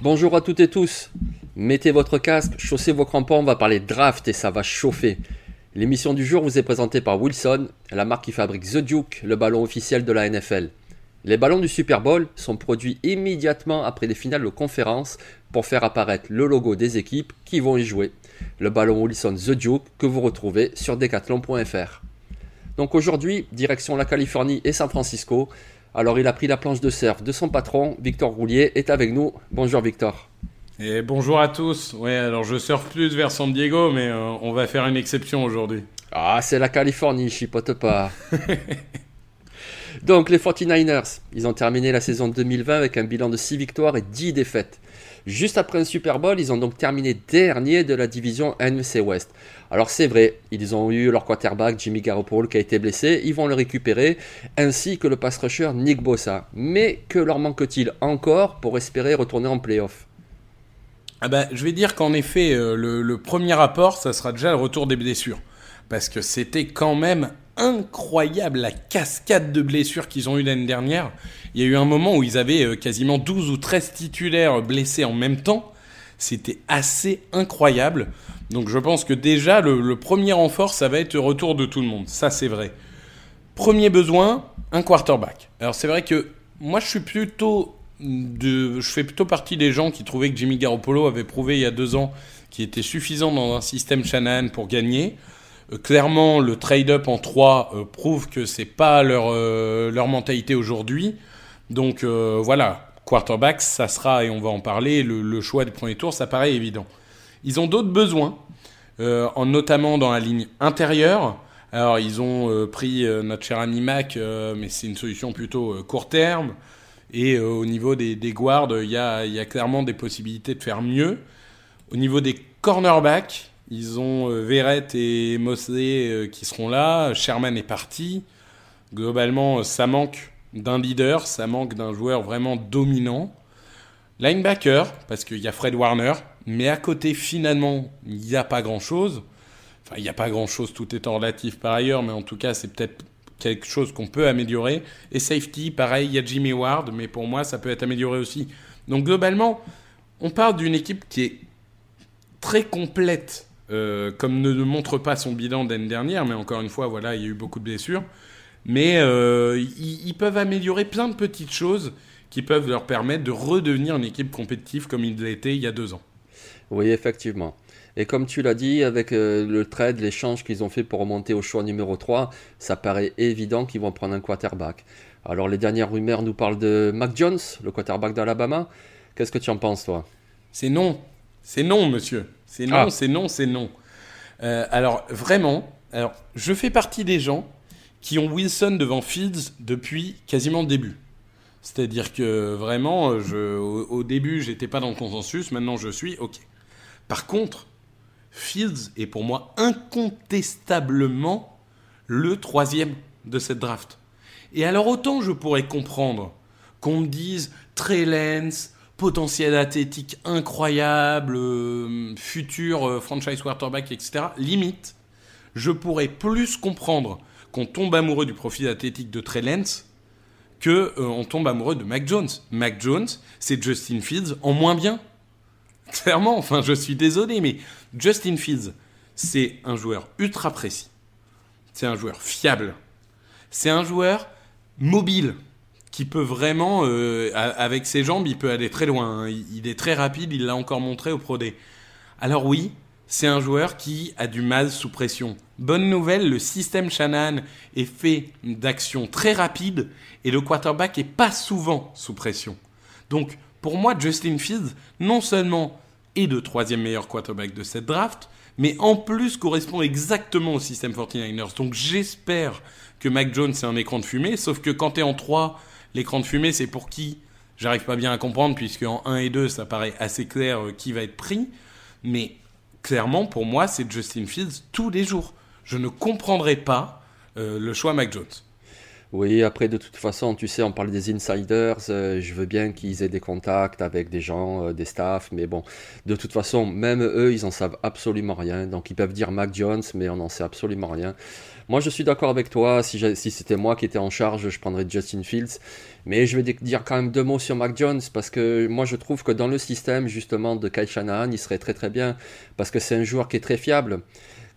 Bonjour à toutes et tous. Mettez votre casque, chaussez vos crampons, on va parler draft et ça va chauffer. L'émission du jour vous est présentée par Wilson, la marque qui fabrique The Duke, le ballon officiel de la NFL. Les ballons du Super Bowl sont produits immédiatement après les finales de conférence pour faire apparaître le logo des équipes qui vont y jouer. Le ballon Wilson The Duke que vous retrouvez sur decathlon.fr. Donc aujourd'hui, direction la Californie et San Francisco. Alors il a pris la planche de surf de son patron, Victor Roulier, est avec nous. Bonjour Victor. Et bonjour à tous. Ouais, alors je surfe plus vers San Diego, mais euh, on va faire une exception aujourd'hui. Ah, c'est la Californie, chipote pas. Donc les 49ers, ils ont terminé la saison 2020 avec un bilan de 6 victoires et 10 défaites. Juste après un Super Bowl, ils ont donc terminé dernier de la division NFC West. Alors c'est vrai, ils ont eu leur quarterback Jimmy Garoppolo qui a été blessé, ils vont le récupérer, ainsi que le pass rusher Nick Bossa. Mais que leur manque-t-il encore pour espérer retourner en playoff? Ah bah, je vais dire qu'en effet, euh, le, le premier rapport, ça sera déjà le retour des blessures. Parce que c'était quand même incroyable la cascade de blessures qu'ils ont eu l'année dernière. Il y a eu un moment où ils avaient euh, quasiment 12 ou 13 titulaires blessés en même temps. C'était assez incroyable. Donc je pense que déjà, le, premier renfort, ça va être le retour de tout le monde. Ça, c'est vrai. Premier besoin, un quarterback. Alors c'est vrai que moi, je suis plutôt je fais plutôt partie des gens qui trouvaient que Jimmy Garoppolo avait prouvé il y a deux ans qu'il était suffisant dans un système Shanahan pour gagner. Euh, clairement, le trade-up en 3 euh, prouve que c'est pas leur mentalité aujourd'hui. Donc euh, voilà, quarterback, ça sera, et on va en parler, le, choix du premier tour, ça paraît évident. Ils ont d'autres besoins, euh, en, notamment dans la ligne intérieure. Alors, ils ont euh, pris notre cher ami Mac, euh, mais c'est une solution plutôt court terme. Et au niveau des, guards, il y a, clairement des possibilités de faire mieux. Au niveau des cornerbacks, ils ont Verrett et Mosley qui seront là. Sherman est parti. Globalement, ça manque d'un leader, ça manque d'un joueur vraiment dominant. Linebacker, parce qu'il y a Fred Warner, mais à côté, finalement, il n'y a pas grand-chose. Enfin, il n'y a pas grand-chose, tout étant relatif par ailleurs, mais en tout cas, c'est peut-être quelque chose qu'on peut améliorer. Et safety, pareil, il y a Jimmy Ward, mais pour moi, ça peut être amélioré aussi. Donc globalement, on parle d'une équipe qui est très complète, euh, comme ne montre pas son bilan d'année dernière, mais encore une fois, voilà, il y a eu beaucoup de blessures. Mais euh, ils, ils peuvent améliorer plein de petites choses qui peuvent leur permettre de redevenir une équipe compétitive comme ils l'étaient il y a deux ans. Oui, effectivement. Et comme tu l'as dit, avec euh, le trade, l'échange qu'ils ont fait pour remonter au choix numéro 3, ça paraît évident qu'ils vont prendre un quarterback. Alors les dernières rumeurs nous parlent de Mac Jones, le quarterback d'Alabama. Qu'est-ce que tu en penses, toi? C'est non. C'est non, monsieur. C'est non, Ah. c'est non, c'est non. Euh, alors, vraiment, alors, je fais partie des gens qui ont Wilson devant Fields depuis quasiment le début. C'est-à-dire que vraiment, euh, au, au début, j'étais pas dans le consensus, maintenant je suis, ok. Par contre, Fields est pour moi incontestablement le troisième de cette draft. Et alors autant je pourrais comprendre qu'on me dise Trey Lance, potentiel athlétique incroyable, euh, futur euh, franchise quarterback, etc. Limite, je pourrais plus comprendre qu'on tombe amoureux du profil athlétique de Trey Lance que euh, on tombe amoureux de Mac Jones. Mac Jones, c'est Justin Fields en moins bien. Clairement, enfin, je suis désolé, mais Justin Fields, c'est un joueur ultra précis. C'est un joueur fiable. C'est un joueur mobile qui peut vraiment, euh, avec ses jambes, il peut aller très loin. hein. Il, il est très rapide, il l'a encore montré au Pro Day. Alors oui, c'est un joueur qui a du mal sous pression. Bonne nouvelle, le système Shanahan est fait d'actions très rapides et le quarterback est pas souvent sous pression. Donc pour moi, Justin Fields, non seulement est le troisième meilleur quarterback de cette draft, mais en plus correspond exactement au système 49ers. Donc j'espère que Mac Jones c'est un écran de fumée, sauf que quand tu es en 3, l'écran de fumée c'est pour qui? J'arrive pas bien à comprendre puisque en 1 et 2 ça paraît assez clair euh, qui va être pris, mais clairement pour moi c'est Justin Fields tous les jours. Je ne comprendrai pas euh, le choix Mac Jones. Oui, après, de toute façon, tu sais, on parle des insiders. euh, je veux bien qu'ils aient des contacts avec des gens, euh, des staffs, mais bon, de toute façon, même eux, ils en savent absolument rien. Donc, ils peuvent dire Mac Jones, mais on n'en sait absolument rien. Moi, je suis d'accord avec toi. Si, c'était moi qui étais en charge, je prendrais Justin Fields. Mais je vais di- dire quand même deux mots sur Mac Jones, parce que moi, je trouve que dans le système, justement, de Kyle Shanahan, il serait très très bien, parce que c'est un joueur qui est très fiable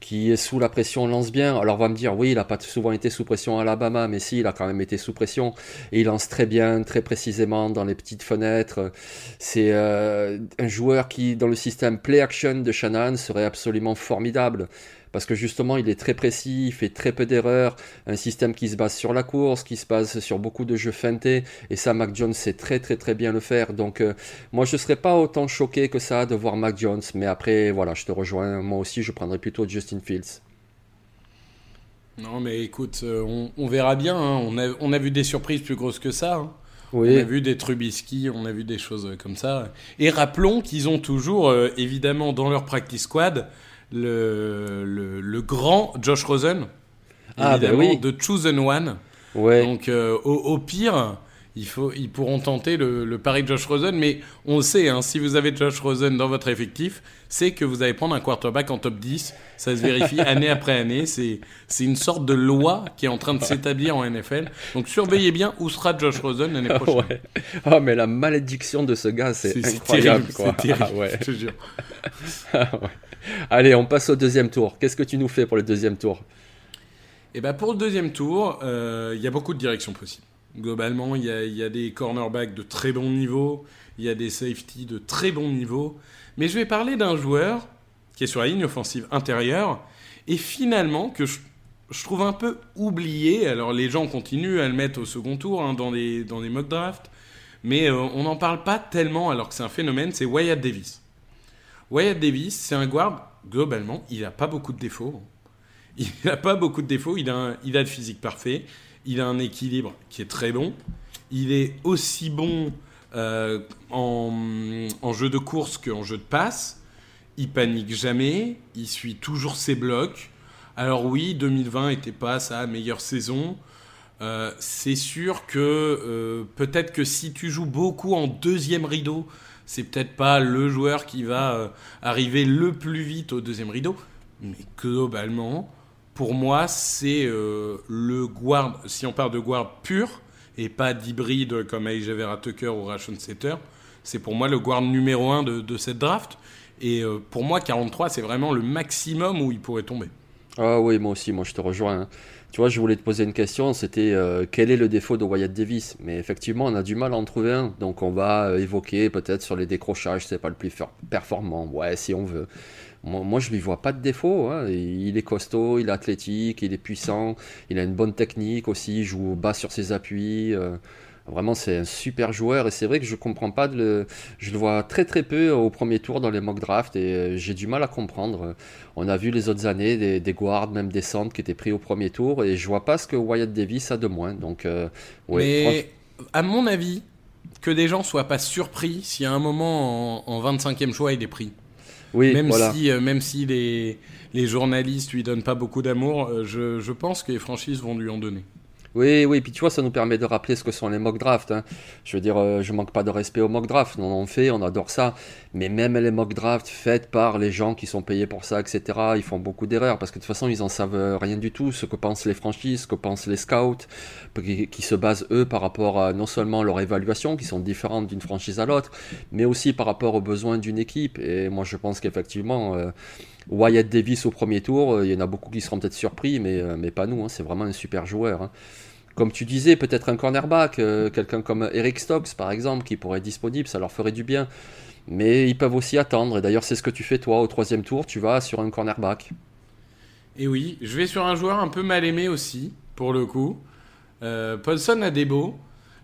qui est sous la pression lance bien. Alors on va me dire, oui, il n'a pas souvent été sous pression à Alabama, mais si, il a quand même été sous pression. Et il lance très bien, très précisément dans les petites fenêtres. C'est euh, un joueur qui, dans le système play action de Shanahan, serait absolument formidable. Parce que justement, il est très précis, il fait très peu d'erreurs, un système qui se base sur la course, qui se base sur beaucoup de jeux feintés, et ça, Mac Jones sait très très très bien le faire. Donc, euh, moi, je ne serais pas autant choqué que ça de voir Mac Jones, mais après, voilà, je te rejoins. Moi aussi, je prendrais plutôt Justin Fields. Non mais écoute, euh, on, on verra bien. hein. On, a, on a vu des surprises plus grosses que ça. hein. On a Oui, vu des Trubisky, on a vu des choses euh, comme ça. Et rappelons qu'ils ont toujours, euh, évidemment, dans leur practice squad, le, le, le grand Josh Rosen, Ah, bah évidemment, oui. de Chosen One. ouais. Donc, euh, au, au pire, il faut, ils pourront tenter le, le pari de Josh Rosen. Mais on le sait, hein, si vous avez Josh Rosen dans votre effectif, c'est que vous allez prendre un quarterback en top 10. Ça se vérifie année après année. C'est c'est une sorte de loi qui est en train de s'établir en NFL. Donc, surveillez bien où sera Josh Rosen l'année prochaine. Ouais. Ah, mais la malédiction de ce gars, c'est incroyable. terrible, quoi. c'est terrible, Ah, ouais. je te jure. Ah, ouais. Allez, on passe au deuxième tour. Qu'est-ce que tu nous fais pour le deuxième tour? Et ben pour le deuxième tour, euh, il y a beaucoup de directions possibles. Globalement, il y a, des cornerbacks de très bon niveau, il y a des safeties de très bon niveau. Mais je vais parler d'un joueur qui est sur la ligne offensive intérieure et finalement que je, trouve un peu oublié. Alors les gens continuent à le mettre au second tour hein, dans, les, dans mock drafts, mais euh, on n'en parle pas tellement alors que c'est un phénomène, c'est Wyatt Davis. Wyatt Davis, c'est un guard, globalement, il n'a pas beaucoup de défauts. Il n'a pas beaucoup de défauts, il a, il a le physique parfait, il a un équilibre qui est très bon, il est aussi bon euh, en, jeu de course qu'en jeu de passe, il panique jamais, il suit toujours ses blocs. Alors oui, 2020 n'était pas sa meilleure saison. Euh, c'est sûr que euh, peut-être que si tu joues beaucoup en deuxième rideau, c'est peut-être pas le joueur qui va arriver le plus vite au deuxième rideau. Mais globalement, pour moi, c'est euh, le guard, si on parle de guard pur, et pas d'hybride comme Aija Vera Tucker ou Rashon Setter, c'est pour moi le guard numéro un de, cette draft. Et euh, pour moi, 43, c'est vraiment le maximum où il pourrait tomber. Ah oui, moi aussi, moi je te rejoins. hein. Tu vois, je voulais te poser une question, c'était euh, quel est le défaut de Wyatt Davis? Mais effectivement, on a du mal à en trouver un. Donc on va évoquer peut-être sur les décrochages, c'est pas le plus performant. Ouais, si on veut. Moi, moi, je lui vois pas de défaut. hein. Il est costaud, il est athlétique, il est puissant, il a une bonne technique aussi, il joue bas sur ses appuis. euh, Vraiment, c'est un super joueur et c'est vrai que je comprends pas de le... Je le vois très très peu au premier tour dans les mock drafts et euh, j'ai du mal à comprendre. On a vu les autres années des, des guards, même des centres qui étaient pris au premier tour et je vois pas ce que Wyatt Davis a de moins. Donc, euh, ouais, Mais à mon avis, que des gens soient pas surpris si à un moment en, en 25e choix il est pris. Oui, même voilà. si, euh, même si les, les journalistes lui donnent pas beaucoup d'amour, euh, je, je pense que les franchises vont lui en donner. Oui, oui, puis tu vois, ça nous permet de rappeler ce que sont les mock drafts. Hein. Je veux dire, euh, je manque pas de respect aux mock drafts, on en fait, on adore ça. Mais même les mock drafts faits par les gens qui sont payés pour ça, etc., ils font beaucoup d'erreurs parce que de toute façon, ils en savent rien du tout. Ce que pensent les franchises, ce que pensent les scouts, qui, se basent eux par rapport à non seulement leur évaluation, qui sont différentes d'une franchise à l'autre, mais aussi par rapport aux besoins d'une équipe. Et moi, je pense qu'effectivement, euh, Wyatt Davis au premier tour, euh, il y en a beaucoup qui seront peut-être surpris, mais, mais pas nous. Hein. c'est vraiment un super joueur. Hein comme tu disais, peut-être un cornerback, euh, quelqu'un comme Eric Stokes par exemple, qui pourrait être disponible, ça leur ferait du bien. Mais ils peuvent aussi attendre, et d'ailleurs c'est ce que tu fais toi au troisième tour, tu vas sur un cornerback. Et oui, je vais sur un joueur un peu mal aimé aussi, pour le coup. Euh, Paulson Adebo,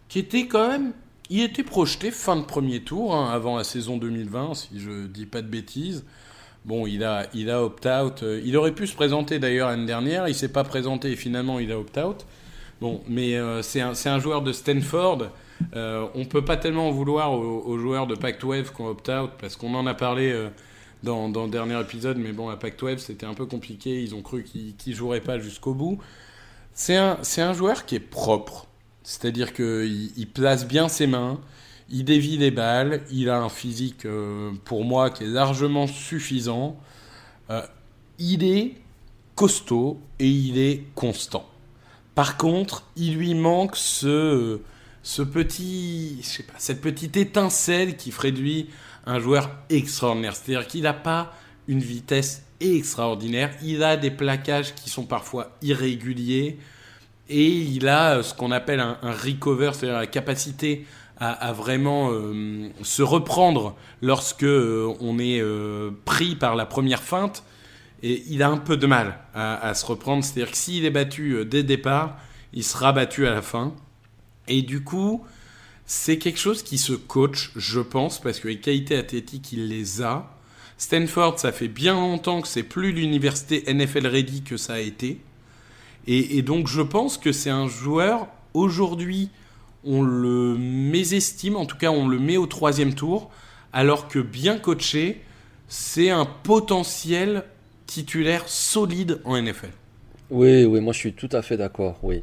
qui était quand même... Il était projeté fin de premier tour, hein, avant la saison 2020, si je dis pas de bêtises. Bon, il a, il a opt-out. Euh, il aurait pu se présenter d'ailleurs l'année dernière. Il s'est pas présenté et finalement il a opt-out. Bon, mais euh, c'est un, joueur de Stanford. Euh, on peut pas tellement en vouloir aux, joueurs de Pac-12 qui opt-out parce qu'on en a parlé euh, dans, le dernier épisode. Mais bon, à Pac-12, c'était un peu compliqué. Ils ont cru qu'ils ne joueraient pas jusqu'au bout. C'est un, un, joueur qui est propre. C'est-à-dire qu'il il place bien ses mains. Il dévie les balles. Il a un physique, euh, pour moi, qui est largement suffisant. il est costaud et il est constant. Par contre, il lui manque ce, ce petit, je sais pas, cette petite étincelle qui ferait de lui un joueur extraordinaire. C'est-à-dire qu'il n'a pas une vitesse extraordinaire. Il a des plaquages qui sont parfois irréguliers. Et il a ce qu'on appelle un, recover, c'est-à-dire la capacité à, vraiment euh, se reprendre lorsque euh, on est euh, pris par la première feinte. Et il a un peu de mal à, se reprendre. C'est-à-dire que s'il est battu dès le départ, il sera battu à la fin. Et du coup, c'est quelque chose qui se coach, je pense, parce que les qualités athlétiques, il les a. Stanford, ça fait bien longtemps que c'est plus l'université NFL ready que ça a été. Et donc, je pense que c'est un joueur, aujourd'hui, on le mésestime, en tout cas, on le met au troisième tour, alors que bien coaché, c'est un potentiel titulaire solide en NFL. Oui, oui, moi je suis tout à fait d'accord, oui.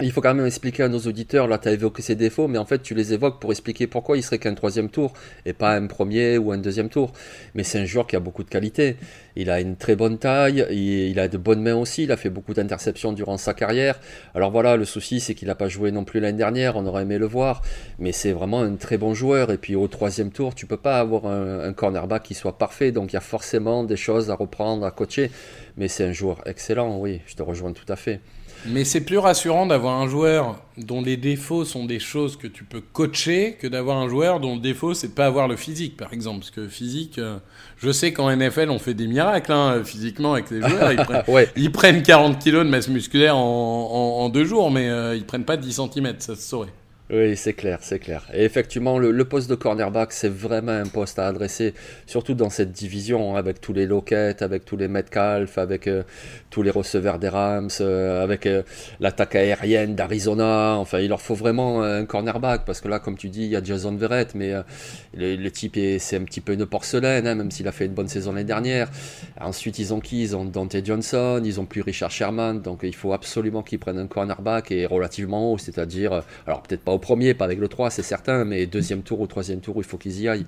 Il faut quand même expliquer à nos auditeurs, là tu as évoqué ses défauts, mais en fait tu les évoques pour expliquer pourquoi il serait qu'un troisième tour et pas un premier ou un deuxième tour. Mais c'est un joueur qui a beaucoup de qualité. Il a une très bonne taille, il, a de bonnes mains aussi, il a fait beaucoup d'interceptions durant sa carrière. Alors voilà, le souci c'est qu'il n'a pas joué non plus l'année dernière, on aurait aimé le voir, mais c'est vraiment un très bon joueur. Et puis au troisième tour, tu peux pas avoir un, un cornerback qui soit parfait, donc il y a forcément des choses à reprendre, à coacher. Mais c'est un joueur excellent, oui, je te rejoins tout à fait. Mais c'est plus rassurant d'avoir un joueur dont les défauts sont des choses que tu peux coacher que d'avoir un joueur dont le défaut c'est de pas avoir le physique, par exemple. Parce que physique, euh, je sais qu'en NFL on fait des miracles hein, physiquement avec les joueurs. Ils prennent, 40 kilos de masse musculaire en, deux jours, mais euh, ils prennent pas 10 cm, ça se saurait. Oui, c'est clair, c'est clair. Et effectivement, le, poste de cornerback, c'est vraiment un poste à adresser, surtout dans cette division, hein, avec tous les Lockett, avec tous les Metcalf, avec euh, tous les receveurs des Rams, euh, avec euh, l'attaque aérienne d'Arizona. Enfin, il leur faut vraiment un cornerback, parce que là, comme tu dis, il y a Jason Verrett, mais le, type, c'est un petit peu une porcelaine, hein, même s'il a fait une bonne saison l'année dernière. Ensuite, ils ont qui? Ils ont Dante Johnson, ils ont plus Richard Sherman, donc il faut absolument qu'ils prennent un cornerback, et relativement haut, c'est-à-dire, alors peut-être pas au premier, pas avec le 3, c'est certain, mais deuxième tour ou troisième tour, il faut qu'ils y aillent.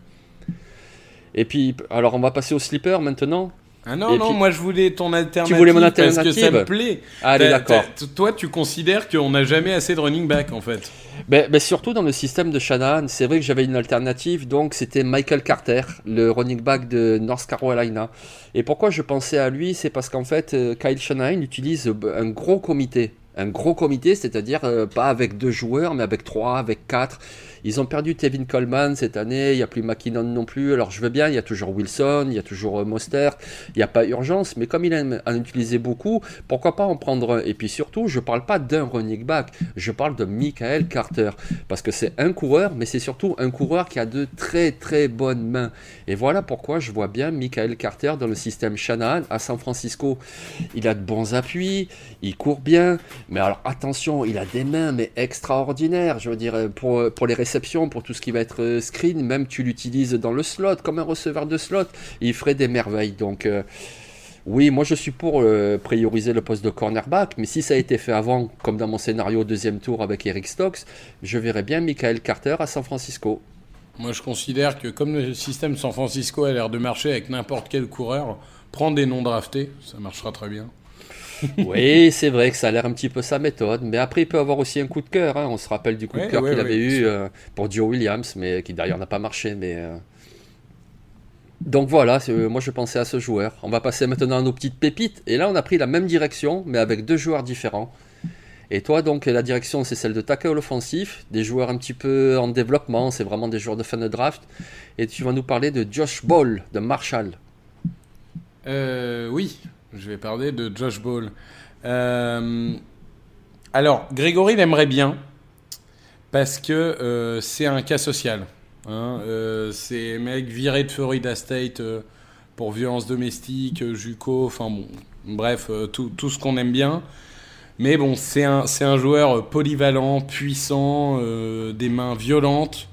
Et puis, alors on va passer au slipper maintenant. Ah non, non, moi je voulais ton alternative. Tu voulais mon alternative Parce que ça me plaît. Allez, d'accord. Toi, tu considères qu'on n'a jamais assez de running back en fait ben, ben, Surtout dans le système de Shanahan, c'est vrai que j'avais une alternative, donc c'était Michael Carter, le running back de North Carolina. Et pourquoi je pensais à lui C'est parce qu'en fait, euh, Kyle Shanahan utilise un gros comité un gros comité, c'est-à-dire euh, pas avec deux joueurs, mais avec trois, avec quatre. Ils ont perdu Tevin Coleman cette année, il n'y a plus McKinnon non plus. Alors je veux bien, il y a toujours Wilson, il y a toujours euh, Moster, il n'y a pas urgence, mais comme il aime en utiliser beaucoup, pourquoi pas en prendre un? Et puis surtout, je ne parle pas d'un running back, je parle de Michael Carter, parce que c'est un coureur, mais c'est surtout un coureur qui a de très très bonnes mains. Et voilà pourquoi je vois bien Michael Carter dans le système Shanahan à San Francisco. Il a de bons appuis, il court bien, mais alors attention, il a des mains mais extraordinaires. Je veux dire, pour, pour les pour tout ce qui va être euh, screen, même tu l'utilises dans le slot, comme un receveur de slot, il ferait des merveilles. Donc. Euh, Oui, moi je suis pour euh, prioriser le poste de cornerback, mais si ça a été fait avant, comme dans mon scénario deuxième tour avec Eric Stokes, je verrais bien Michael Carter à San Francisco. Moi je considère que comme le système San Francisco a l'air de marcher avec n'importe quel coureur, prendre des noms draftés, ça marchera très bien. oui, c'est vrai que ça a l'air un petit peu sa méthode, mais après il peut avoir aussi un coup de cœur. hein. On se rappelle du coup de cœur ouais, qu'il ouais, avait eu euh, pour Joe Williams, mais qui d'ailleurs n'a pas marché. Mais euh. donc voilà, euh, moi je pensais à ce joueur. On va passer maintenant à nos petites pépites, et là on a pris la même direction, mais avec deux joueurs différents. Et toi donc la direction c'est celle de tackle offensif, des joueurs un petit peu en développement, c'est vraiment des joueurs de fin de draft. Et tu vas nous parler de Josh Ball de Marshall. Euh, oui, je vais parler de Josh Ball. Euh, alors, Grégory l'aimerait bien parce que euh, c'est un cas social. Hein, euh, c'est mec viré de Florida State euh, pour violence domestique, JUCO, enfin bon, bref, tout, ce qu'on aime bien. Mais bon, c'est un, un joueur polyvalent, puissant, des mains violentes.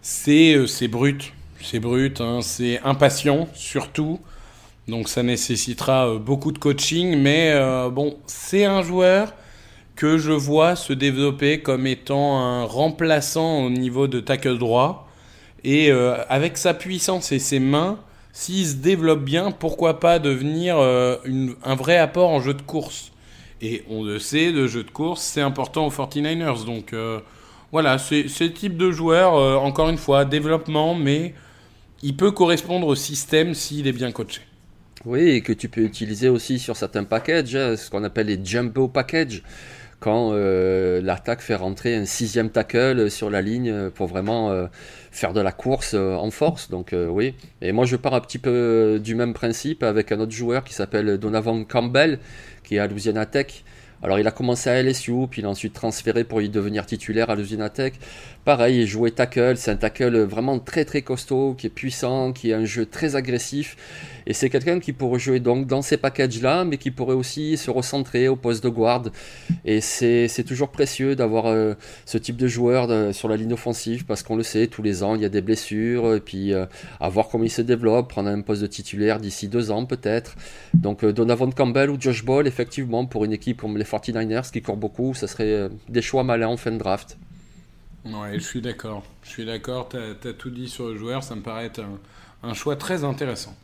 C'est c'est brut, c'est brut, hein, c'est impatient surtout. Donc ça nécessitera euh, beaucoup de coaching, mais euh, bon, c'est un joueur que je vois se développer comme étant un remplaçant au niveau de tackle droit. Et euh, avec sa puissance et ses mains, s'il se développe bien, pourquoi pas devenir un vrai apport en jeu de course. Et on le sait, le jeu de course, c'est important aux 49ers. Donc euh, voilà, c'est ce type de joueur, encore une fois, développement, mais il peut correspondre au système s'il est bien coaché. Oui, et que tu peux utiliser aussi sur certains packages, hein, ce qu'on appelle les jumbo packages, quand euh, l'attaque fait rentrer un sixième tackle sur la ligne pour vraiment euh, faire de la course euh, en force. Donc oui, et moi je pars un petit peu du même principe avec un autre joueur qui s'appelle Donovan Campbell, qui est à Louisiana Tech. Alors il a commencé à LSU, puis il a ensuite transféré pour y devenir titulaire à Louisiana Tech. Pareil, il jouait tackle, c'est un tackle vraiment très très costaud, qui est puissant, qui a un jeu très agressif. Et c'est quelqu'un qui pourrait jouer donc dans ces packages-là, mais qui pourrait aussi se recentrer au poste de guard. Et c'est toujours précieux d'avoir euh, ce type de joueur de- sur la ligne offensive, parce qu'on le sait, tous les ans, il y a des blessures, et puis euh, à voir comment il se développe, prendre un poste de titulaire d'ici deux ans peut-être. Donc euh, Donovan Campbell ou Josh Ball, effectivement, pour une équipe comme les 49ers qui court beaucoup, ça serait euh, des choix malins en fin de draft. Ouais, je suis d'accord. Je suis d'accord, t'as as tout dit sur le joueur, ça me paraît être un, un choix très intéressant.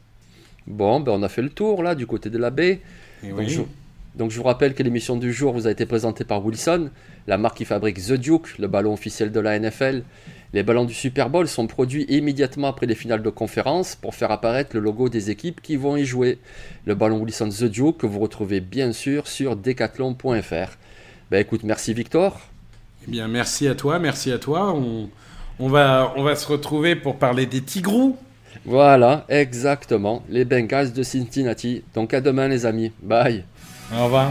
Bon, ben on a fait le tour là, du côté de la baie. Et Donc, oui. je, donc je vous rappelle que l'émission du jour vous a été présentée par Wilson, la marque qui fabrique The Duke, le ballon officiel de la NFL. Les ballons du Super Bowl sont produits immédiatement après les finales de conférence pour faire apparaître le logo des équipes qui vont y jouer. Le ballon Wilson The Duke que vous retrouvez bien sûr sur decathlon.fr. Ben écoute, merci Victor. Eh bien, merci à toi, merci à toi. On, on, va, on va se retrouver pour parler des Tigrous. Voilà, exactement, les Bengals de Cincinnati. Donc à demain les amis. Bye. Au revoir.